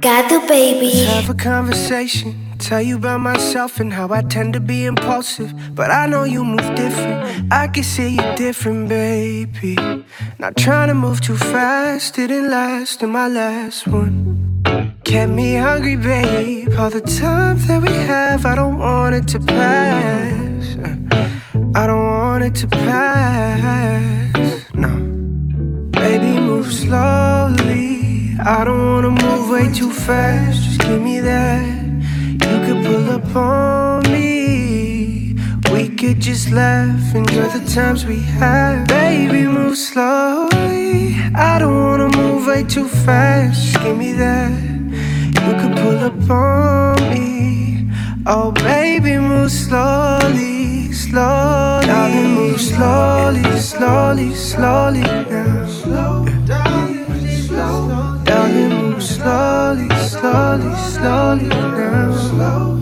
Got the baby. Let's have a conversation. Tell you about myself and how I tend to be impulsive. But I know you move different. I can see you different, baby. Not trying to move too fast. Didn't last in my last one. Kept me hungry, babe. All the time that we have, I don't want it to pass. I don't want it to pass. No. Baby, move slowly. I don't wanna move way too fast. Just give me that. You could pull up on me. We could just laugh, enjoy the times we had. Baby, move slowly. I don't wanna move way too fast. Just give me that. You could pull up on me. Oh, baby, move slowly, slowly. Darling, move slowly, slowly, slowly now. Slow down, slow. Darling, move slowly, slowly, slowly now. Mm.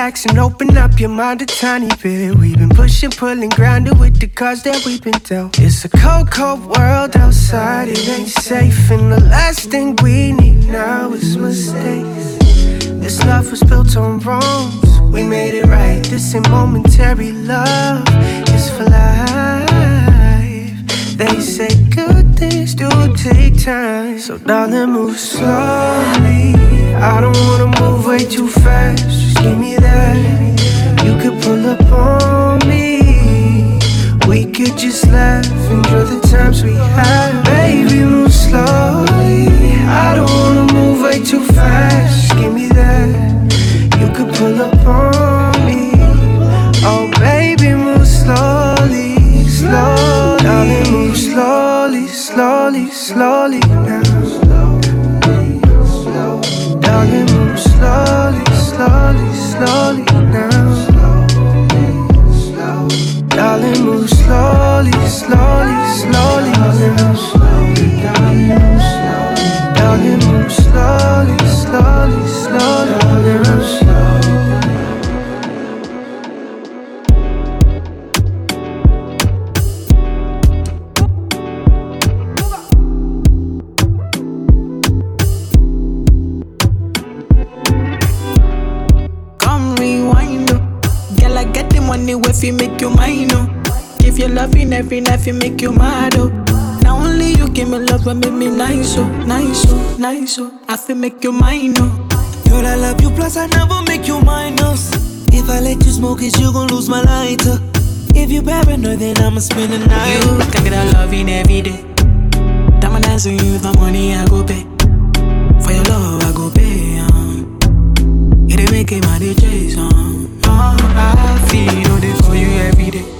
Relax and open up your mind a tiny bit. We've been pushing, pulling, grinding with the cards that we've been dealt. It's a cold, cold world outside. It ain't safe, and the last thing we need now is mistakes. This love was built on wrongs. We made it right. This ain't momentary love. It's for life. They say good things do take time. So, darling, move slowly. I don't wanna move way too fast. Give me that. You could pull up on me. We could just laugh, enjoy the times we had. Baby, move slowly. I don't wanna move way too fast. Give me that. You could pull up on me. Oh, baby, move slowly, slowly. Darling, move slowly, slowly, slowly now. Darling, slowly, every night, you make you mad, oh. Now only you give me love and make me nice, oh, nice, oh, nice, oh. I feel make you mine, oh. Girl, I love you, plus I never make you minus. If I let you smoke it, you gon' lose my lighter. If you paranoid, then I'ma spend the night. You can get a loving every day. Diamond dancing you my money, I go pay. For your love, I go pay. Um. It ain't making my DJs, um. Oh, I feel all day for you every day.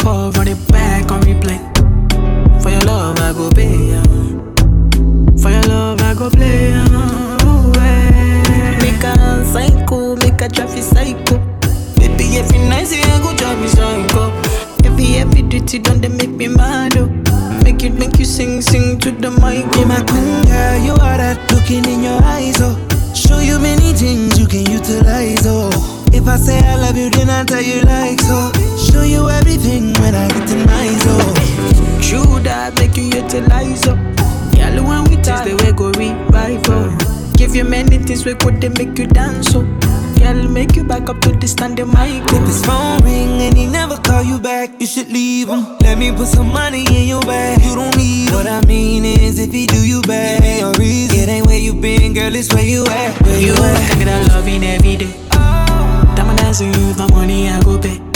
Call, run it back on replay. For your love, I go pay. Um. For your love, I go play. Oh. Make a psycho, make a traffic psycho. Baby, every night, I go drive me psycho. Every, every duty done, they make me mad, oh. Make you, make you sing, sing to the mic. Be my queen, girl, you are that looking in your eyes, oh. You many things we could they make you dance oh. Girl, make you back up to the stand the mic If his phone ring and he never call you back, you should leave him. Let me put some money in your bag. You don't need him. What I mean is, if he do you bad, it ain't a reason. It ain't where you been, girl, it's where you at. Where You you at? can get a loving every day. Oh. Diamond dancing you with my money, I go pay.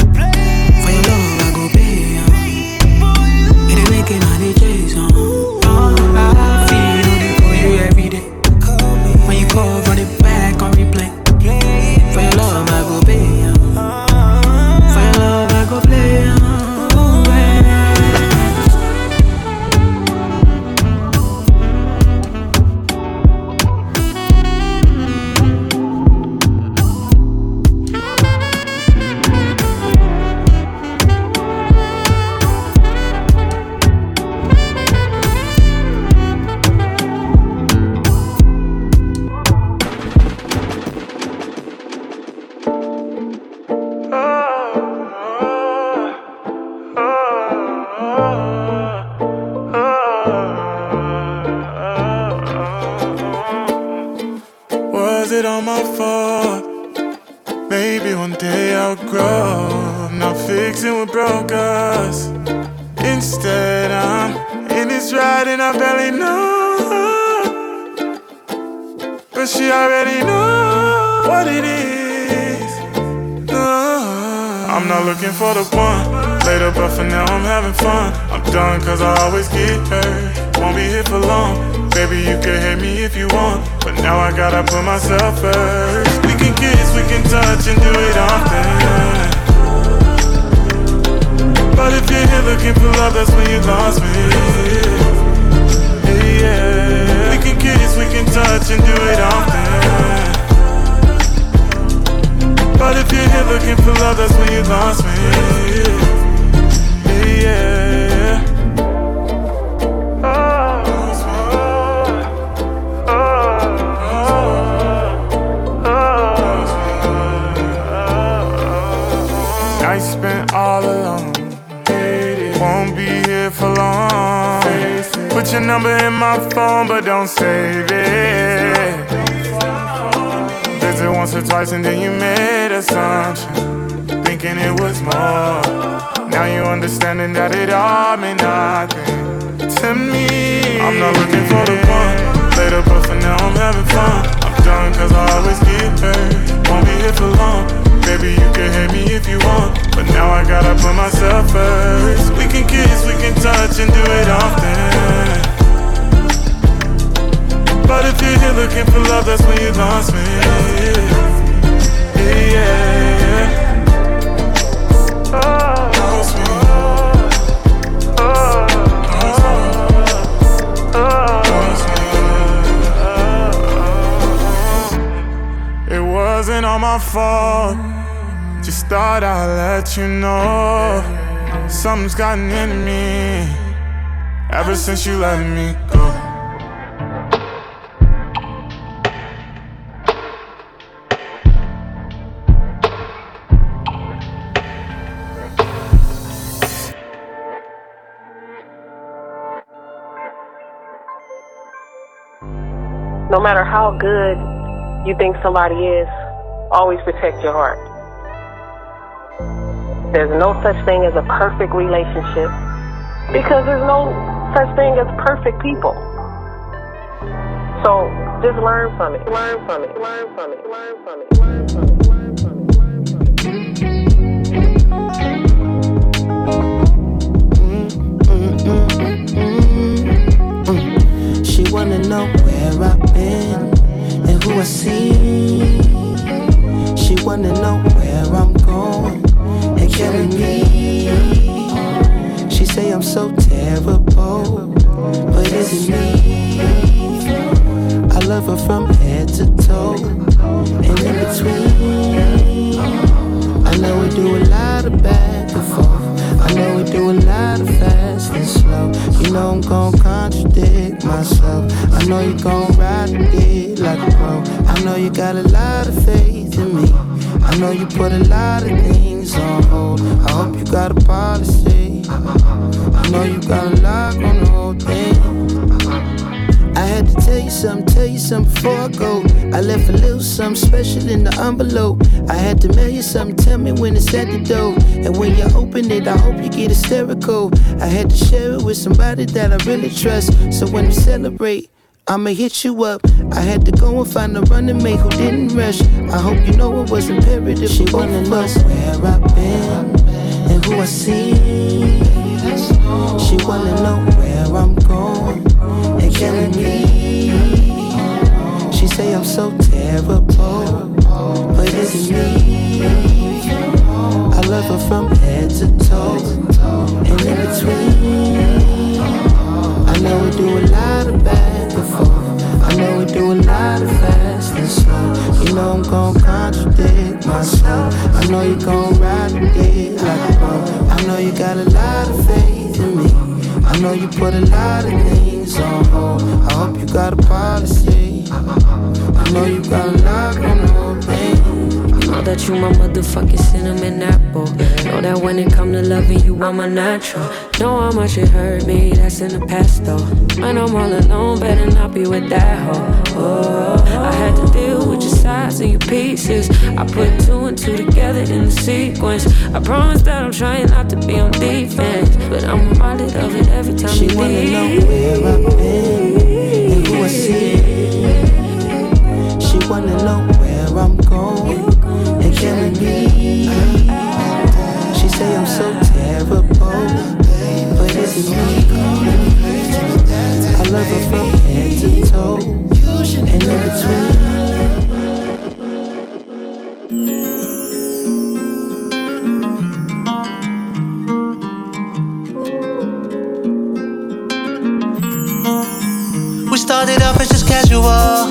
Phone, but don't save it. Visit once or twice and then you made assumption, thinking it was more. Now you understanding that it all meant nothing to me. I'm not looking for the one later, but for now I'm having fun. I'm done cause I always get hurt. Won't be here for long. Baby, you can hate me if you want, but now I gotta put myself first. We can kiss, we can touch, and do it often. But if you're here looking for love, that's when you lost me. Yeah. Lost me. It wasn't all my fault. Just thought I'd let you know something's gotten into me ever since you left me No matter how good you think somebody is, always protect your heart. There's no such thing as a perfect relationship because there's no such thing as perfect people. So just learn from it, learn from it, learn from it, learn from it, learn from it. Learn from it. Mm, mm, mm, she wanna know where I've been and who I see. She wanna know where I'm going and killing me. She say I'm so terrible, but is it me? I love her from head to toe and in between. I know we do a lot of forth. We do a lot of fast and slow. You know I'm gon' contradict myself. I know you gon' ride it like a pro. I know you got a lot of faith in me. I know you put a lot of things on hold. I hope you got a policy. I know you got a lock on the whole thing. Had to tell you something, tell you something before I go. I left a little something special in the envelope. I had to mail you something, tell me when it's at the door. And when you open it, I hope you get hysterical. I had to share it with somebody that I really trust. So when we celebrate, I'ma hit you up. I had to go and find a running mate who didn't rush. I hope you know it was imperative. She wanna know where I've been and who I see. She wanna know where I'm going and killing me. She say I'm so terrible, but it's me. I love her from head to toe and in between. I know we do a lot of bad before. I know we do a lot of fast and slow. You know I'm gon' contradict myself. I know you gon' ride the dick like a pro. I know you got a lot of faith in me. I know you put a lot of things on hold. I hope you got a policy. I know you got a lock on thing. Know that you my motherfucking cinnamon apple. Know that when it come to loving you, I'm a natural. Know how much it hurt me, that's in the past though. When I'm all alone, better not be with that hoe. Oh, I had to deal with your side and your pieces. I put two and two together in the sequence. I promise that I'm trying not to be on defense, but I'm reminded of it every time she you wanna leave. know where I've been and who I see. She wanna know where I'm going and can we She say I'm so terrible, but is it me? I love her from head to toe and in between. We started off as just casual.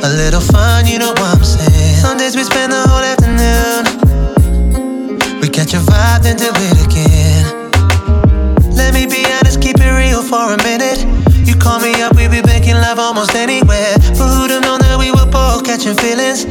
A little fun, you know what I'm saying. Sundays we spend the whole afternoon. We catch a vibe, then do it again. Let me be honest, keep it real for a minute. You call me up, we be making love almost anywhere. But who'd have known that we were both catching feelings?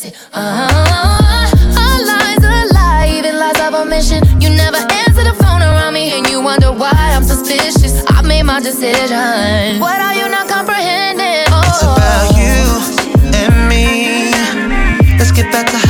Fix. Uh-huh. A lie's a lie, even lies of omission. You never answer the phone around me, and you wonder why I'm suspicious. I made my decision. What are you not comprehending? Oh. It's about you and me. Let's get back to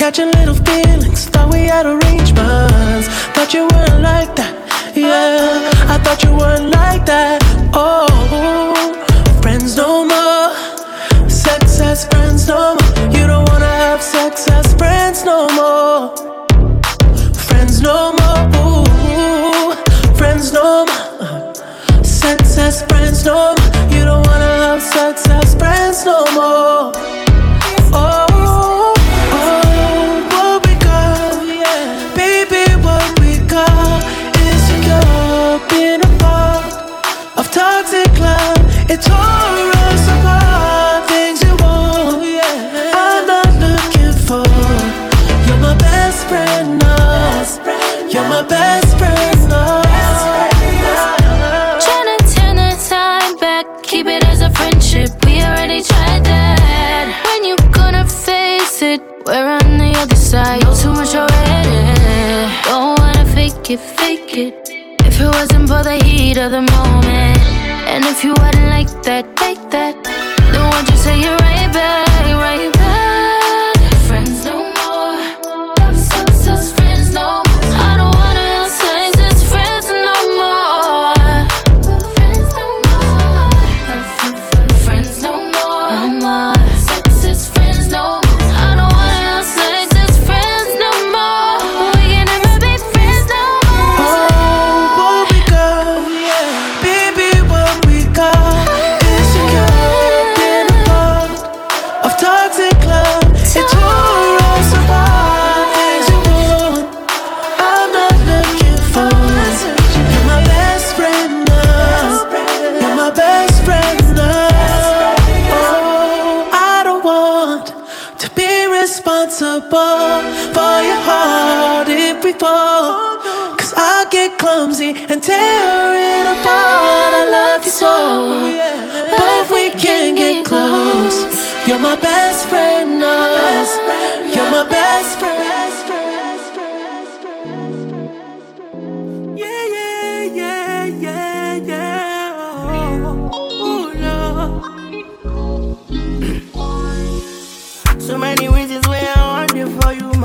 Catching little feelings, thought we had arrangements. Thought you weren't like that, yeah. I thought you weren't like that, oh. Friends no more, sex as friends no more. You don't wanna have sex as friends no more. Friends no more, ooh. friends no more. Sex as friends no more. You don't wanna have sex as friends no more. Heat of the moment, and if you hadn't like that, take that, for you,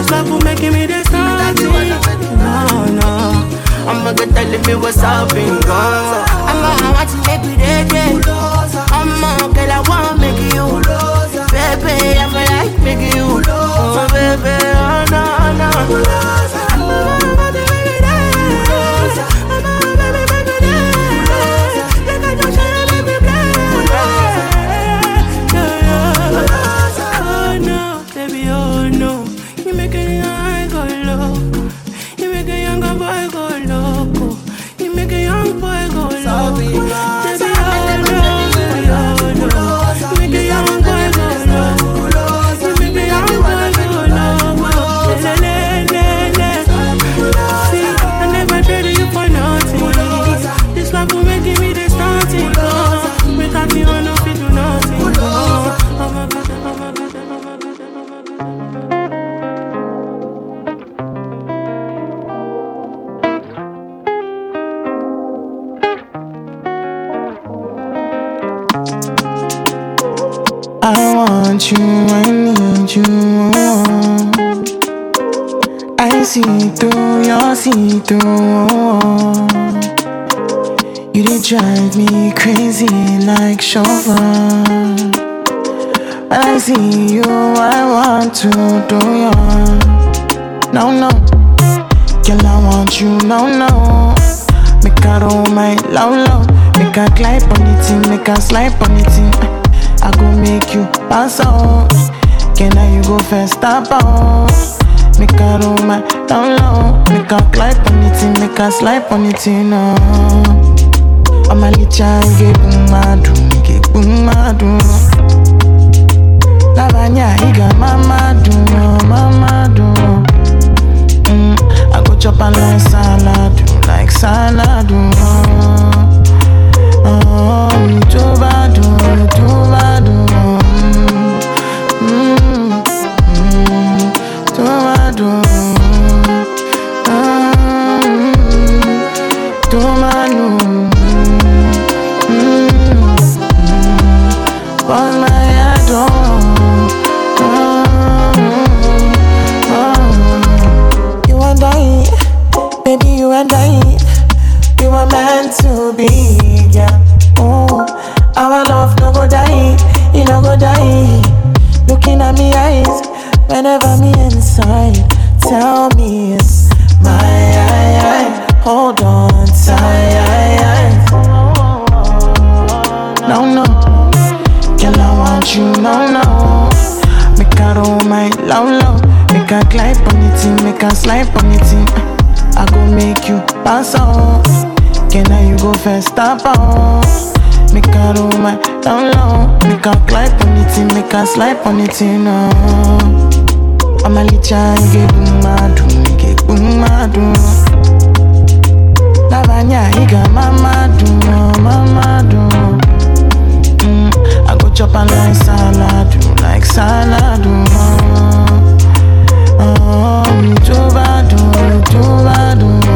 This love will make me the starting. No, no. I'm gonna get tell me what's up, bingo. I'm gonna watch you make me ready. I'm gonna girl, I wanna make you. Baby, I feel like making you. Oh, baby, oh, no, no. See through your see through. You did drive me crazy like chauffeur. When I see you, I want to do you. No, no, girl, I want you, no, no. Make a roll my low, low. Make a glide on it, make a slide on it. I go make you pass out. Can I you go first stop out? Make a roll down low. Make a climb on it, make a slide on it, no. I'm a little get boom madu, get boom madu. Lavanya iga mama do, mama do. Mm, I go chop a like salad, like salad. Oh, too bad, too bad. 说 first stop on. Make a roll my down low. Make a climb on it, make a slide on it, you know. I'm a little nge bumadu, nge bumadu. Lavanya higa mamadu, mamadu. Mm, I go chop and like salad, like salad. Oh, oh, oh, oh, oh, oh, oh, oh, oh,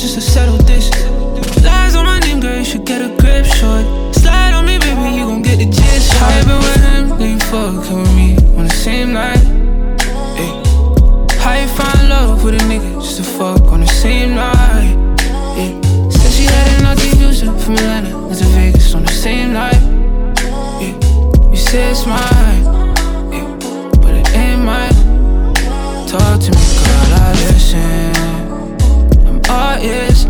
just to settle this. Lies on my name, girl, you should get a grip short. Slide on me, baby, you gon' get the gist. High, but with him, then you fucking with me on the same night. Ay. How you find love with a nigga just to fuck on the same night? Ay. Said she had enough to use it from Atlanta to Vegas on the same night. Ay. You say it's mine, but it ain't mine. Talk to me, girl, I listen artist.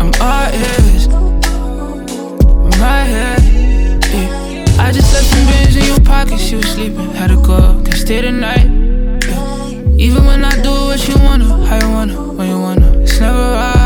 I'm artist. I'm right here. Yeah. I just left some bills in your pockets. You sleeping? Had to go up, can stay the night. Yeah. Even when I do what you wanna, how you wanna, when you wanna, it's never right.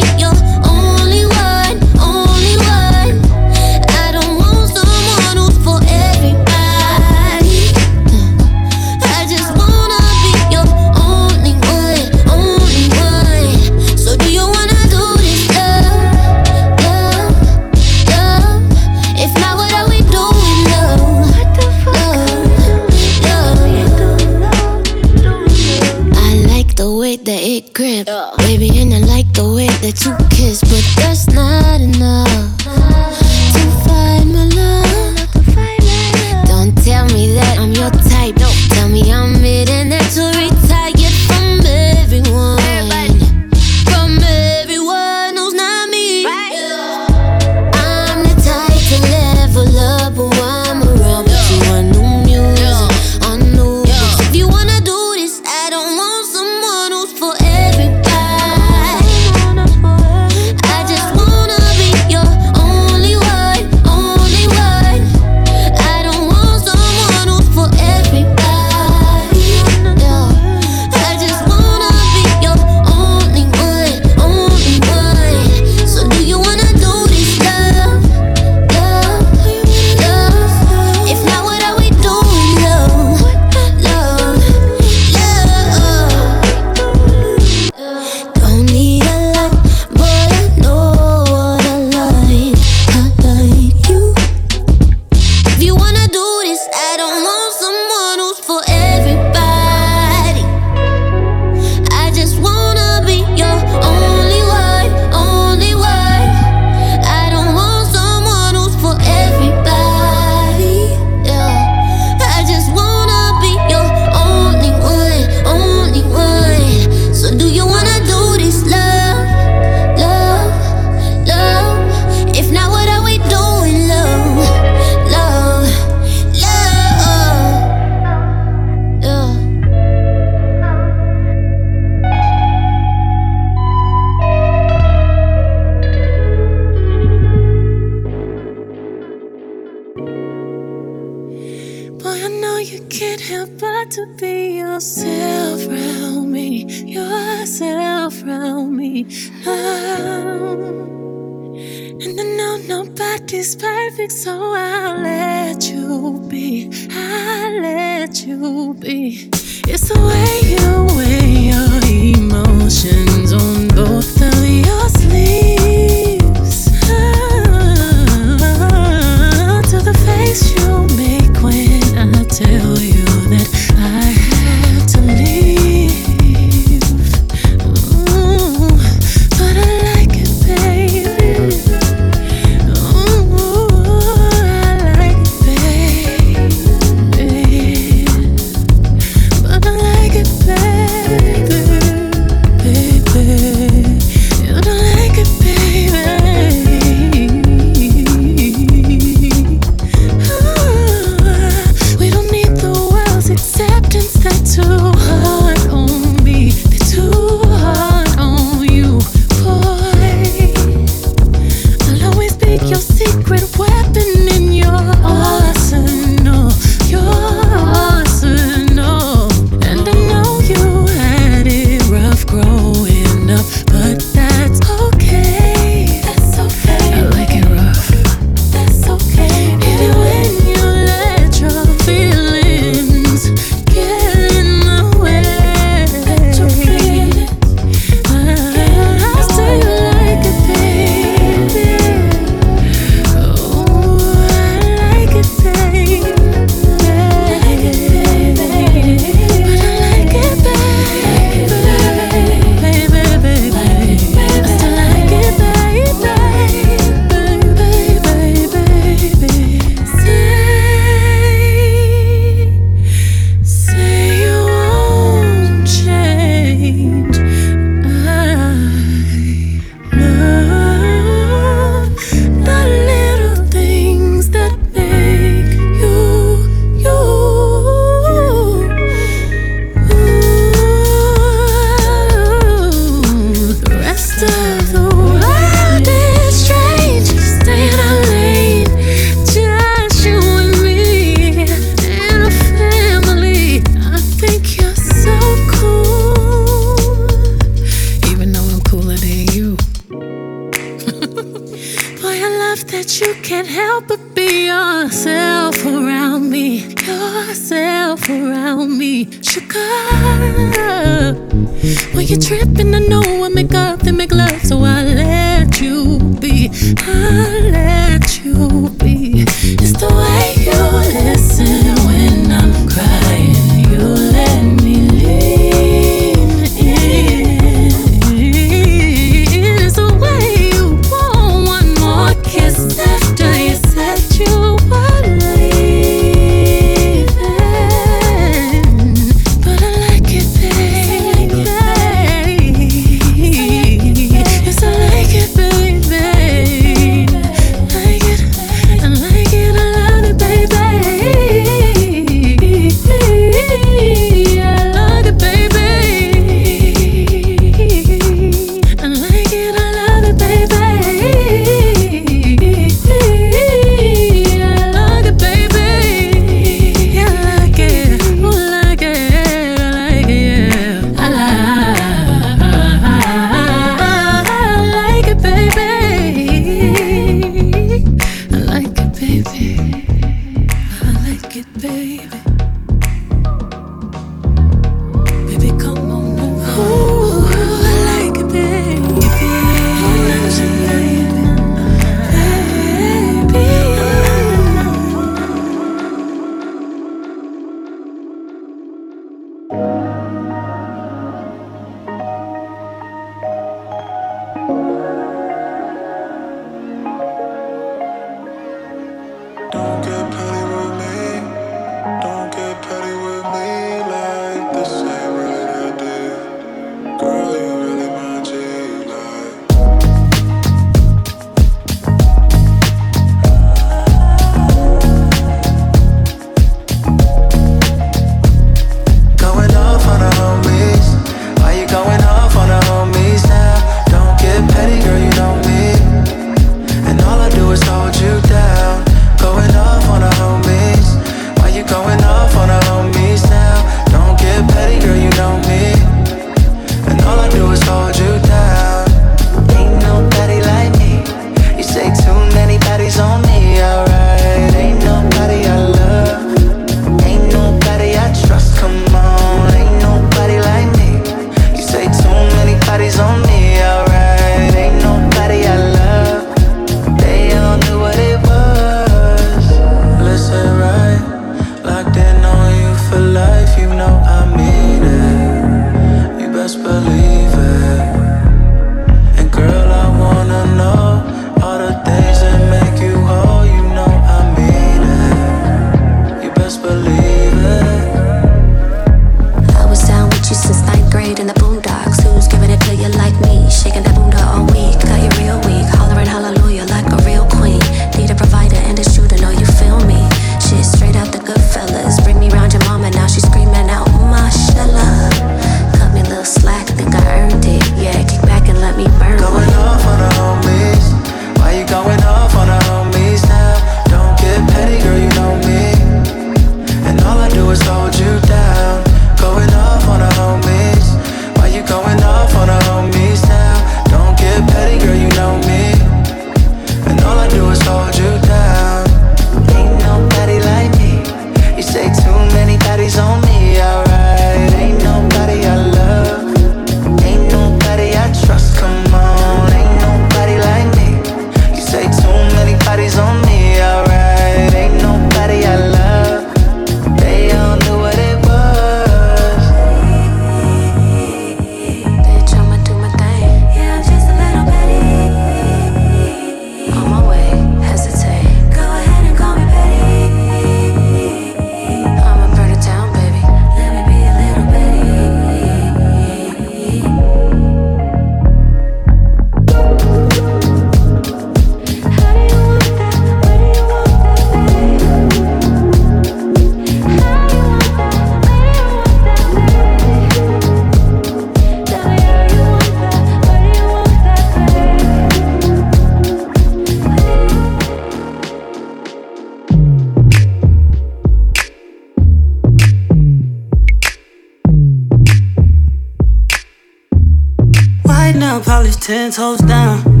Toes down.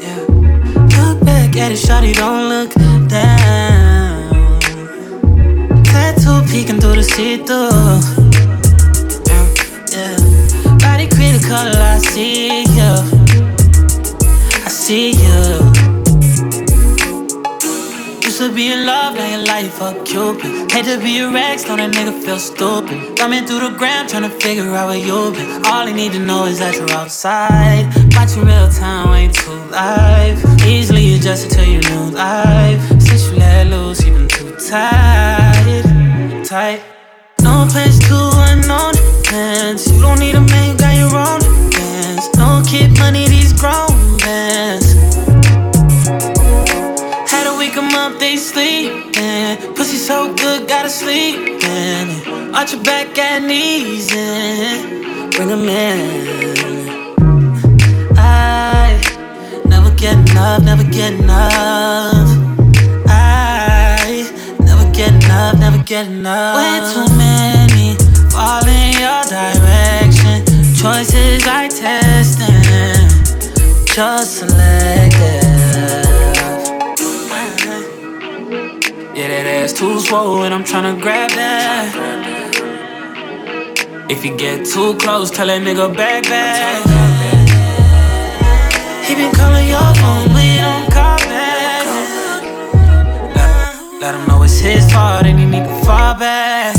Yeah. pretty shawty, don't look down. Tattoo peeking through the see-through. Yeah, yeah. Body critical, I see you. I see you. Used to be in love, now your life a cupid. Hate to be a ex, know that nigga feel stupid. Coming through the gram, trying to figure out where you've been. All I need to know is that you're outside. Watching real time, ain't too live. Easily adjusted to your new life. Since you let loose, you been too tight. Tight. No place to unknown plans. You don't need a man, you got your own plans. No kid money, these grown up, they sleepin'. Pussy so good, gotta sleep in. Arch your back and knees in. Bring 'em in. I never get enough, never get enough. I never get enough, never get enough. Way too many fall in your direction. Choices I testing, just selective. Yeah, that ass too swollen, I'm tryna grab that. If you get too close, tell that nigga back back. He been calling your phone, but you don't call back. Let, let him know it's his fault and he need to fall back.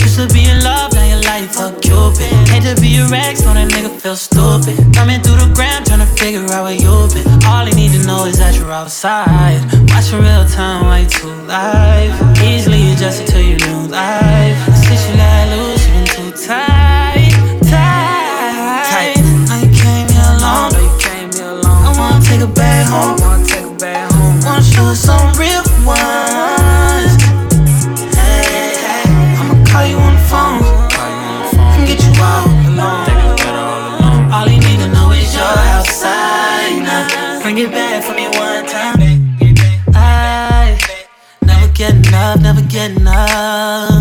Used to be in love, now your life a cupid. Hate be a ex, know that nigga feel stupid. Coming through the gram, trying to figure out where you've been. All he need to know is that you're outside. Watching real time, way too live. Easily adjusted to your new life. Enough,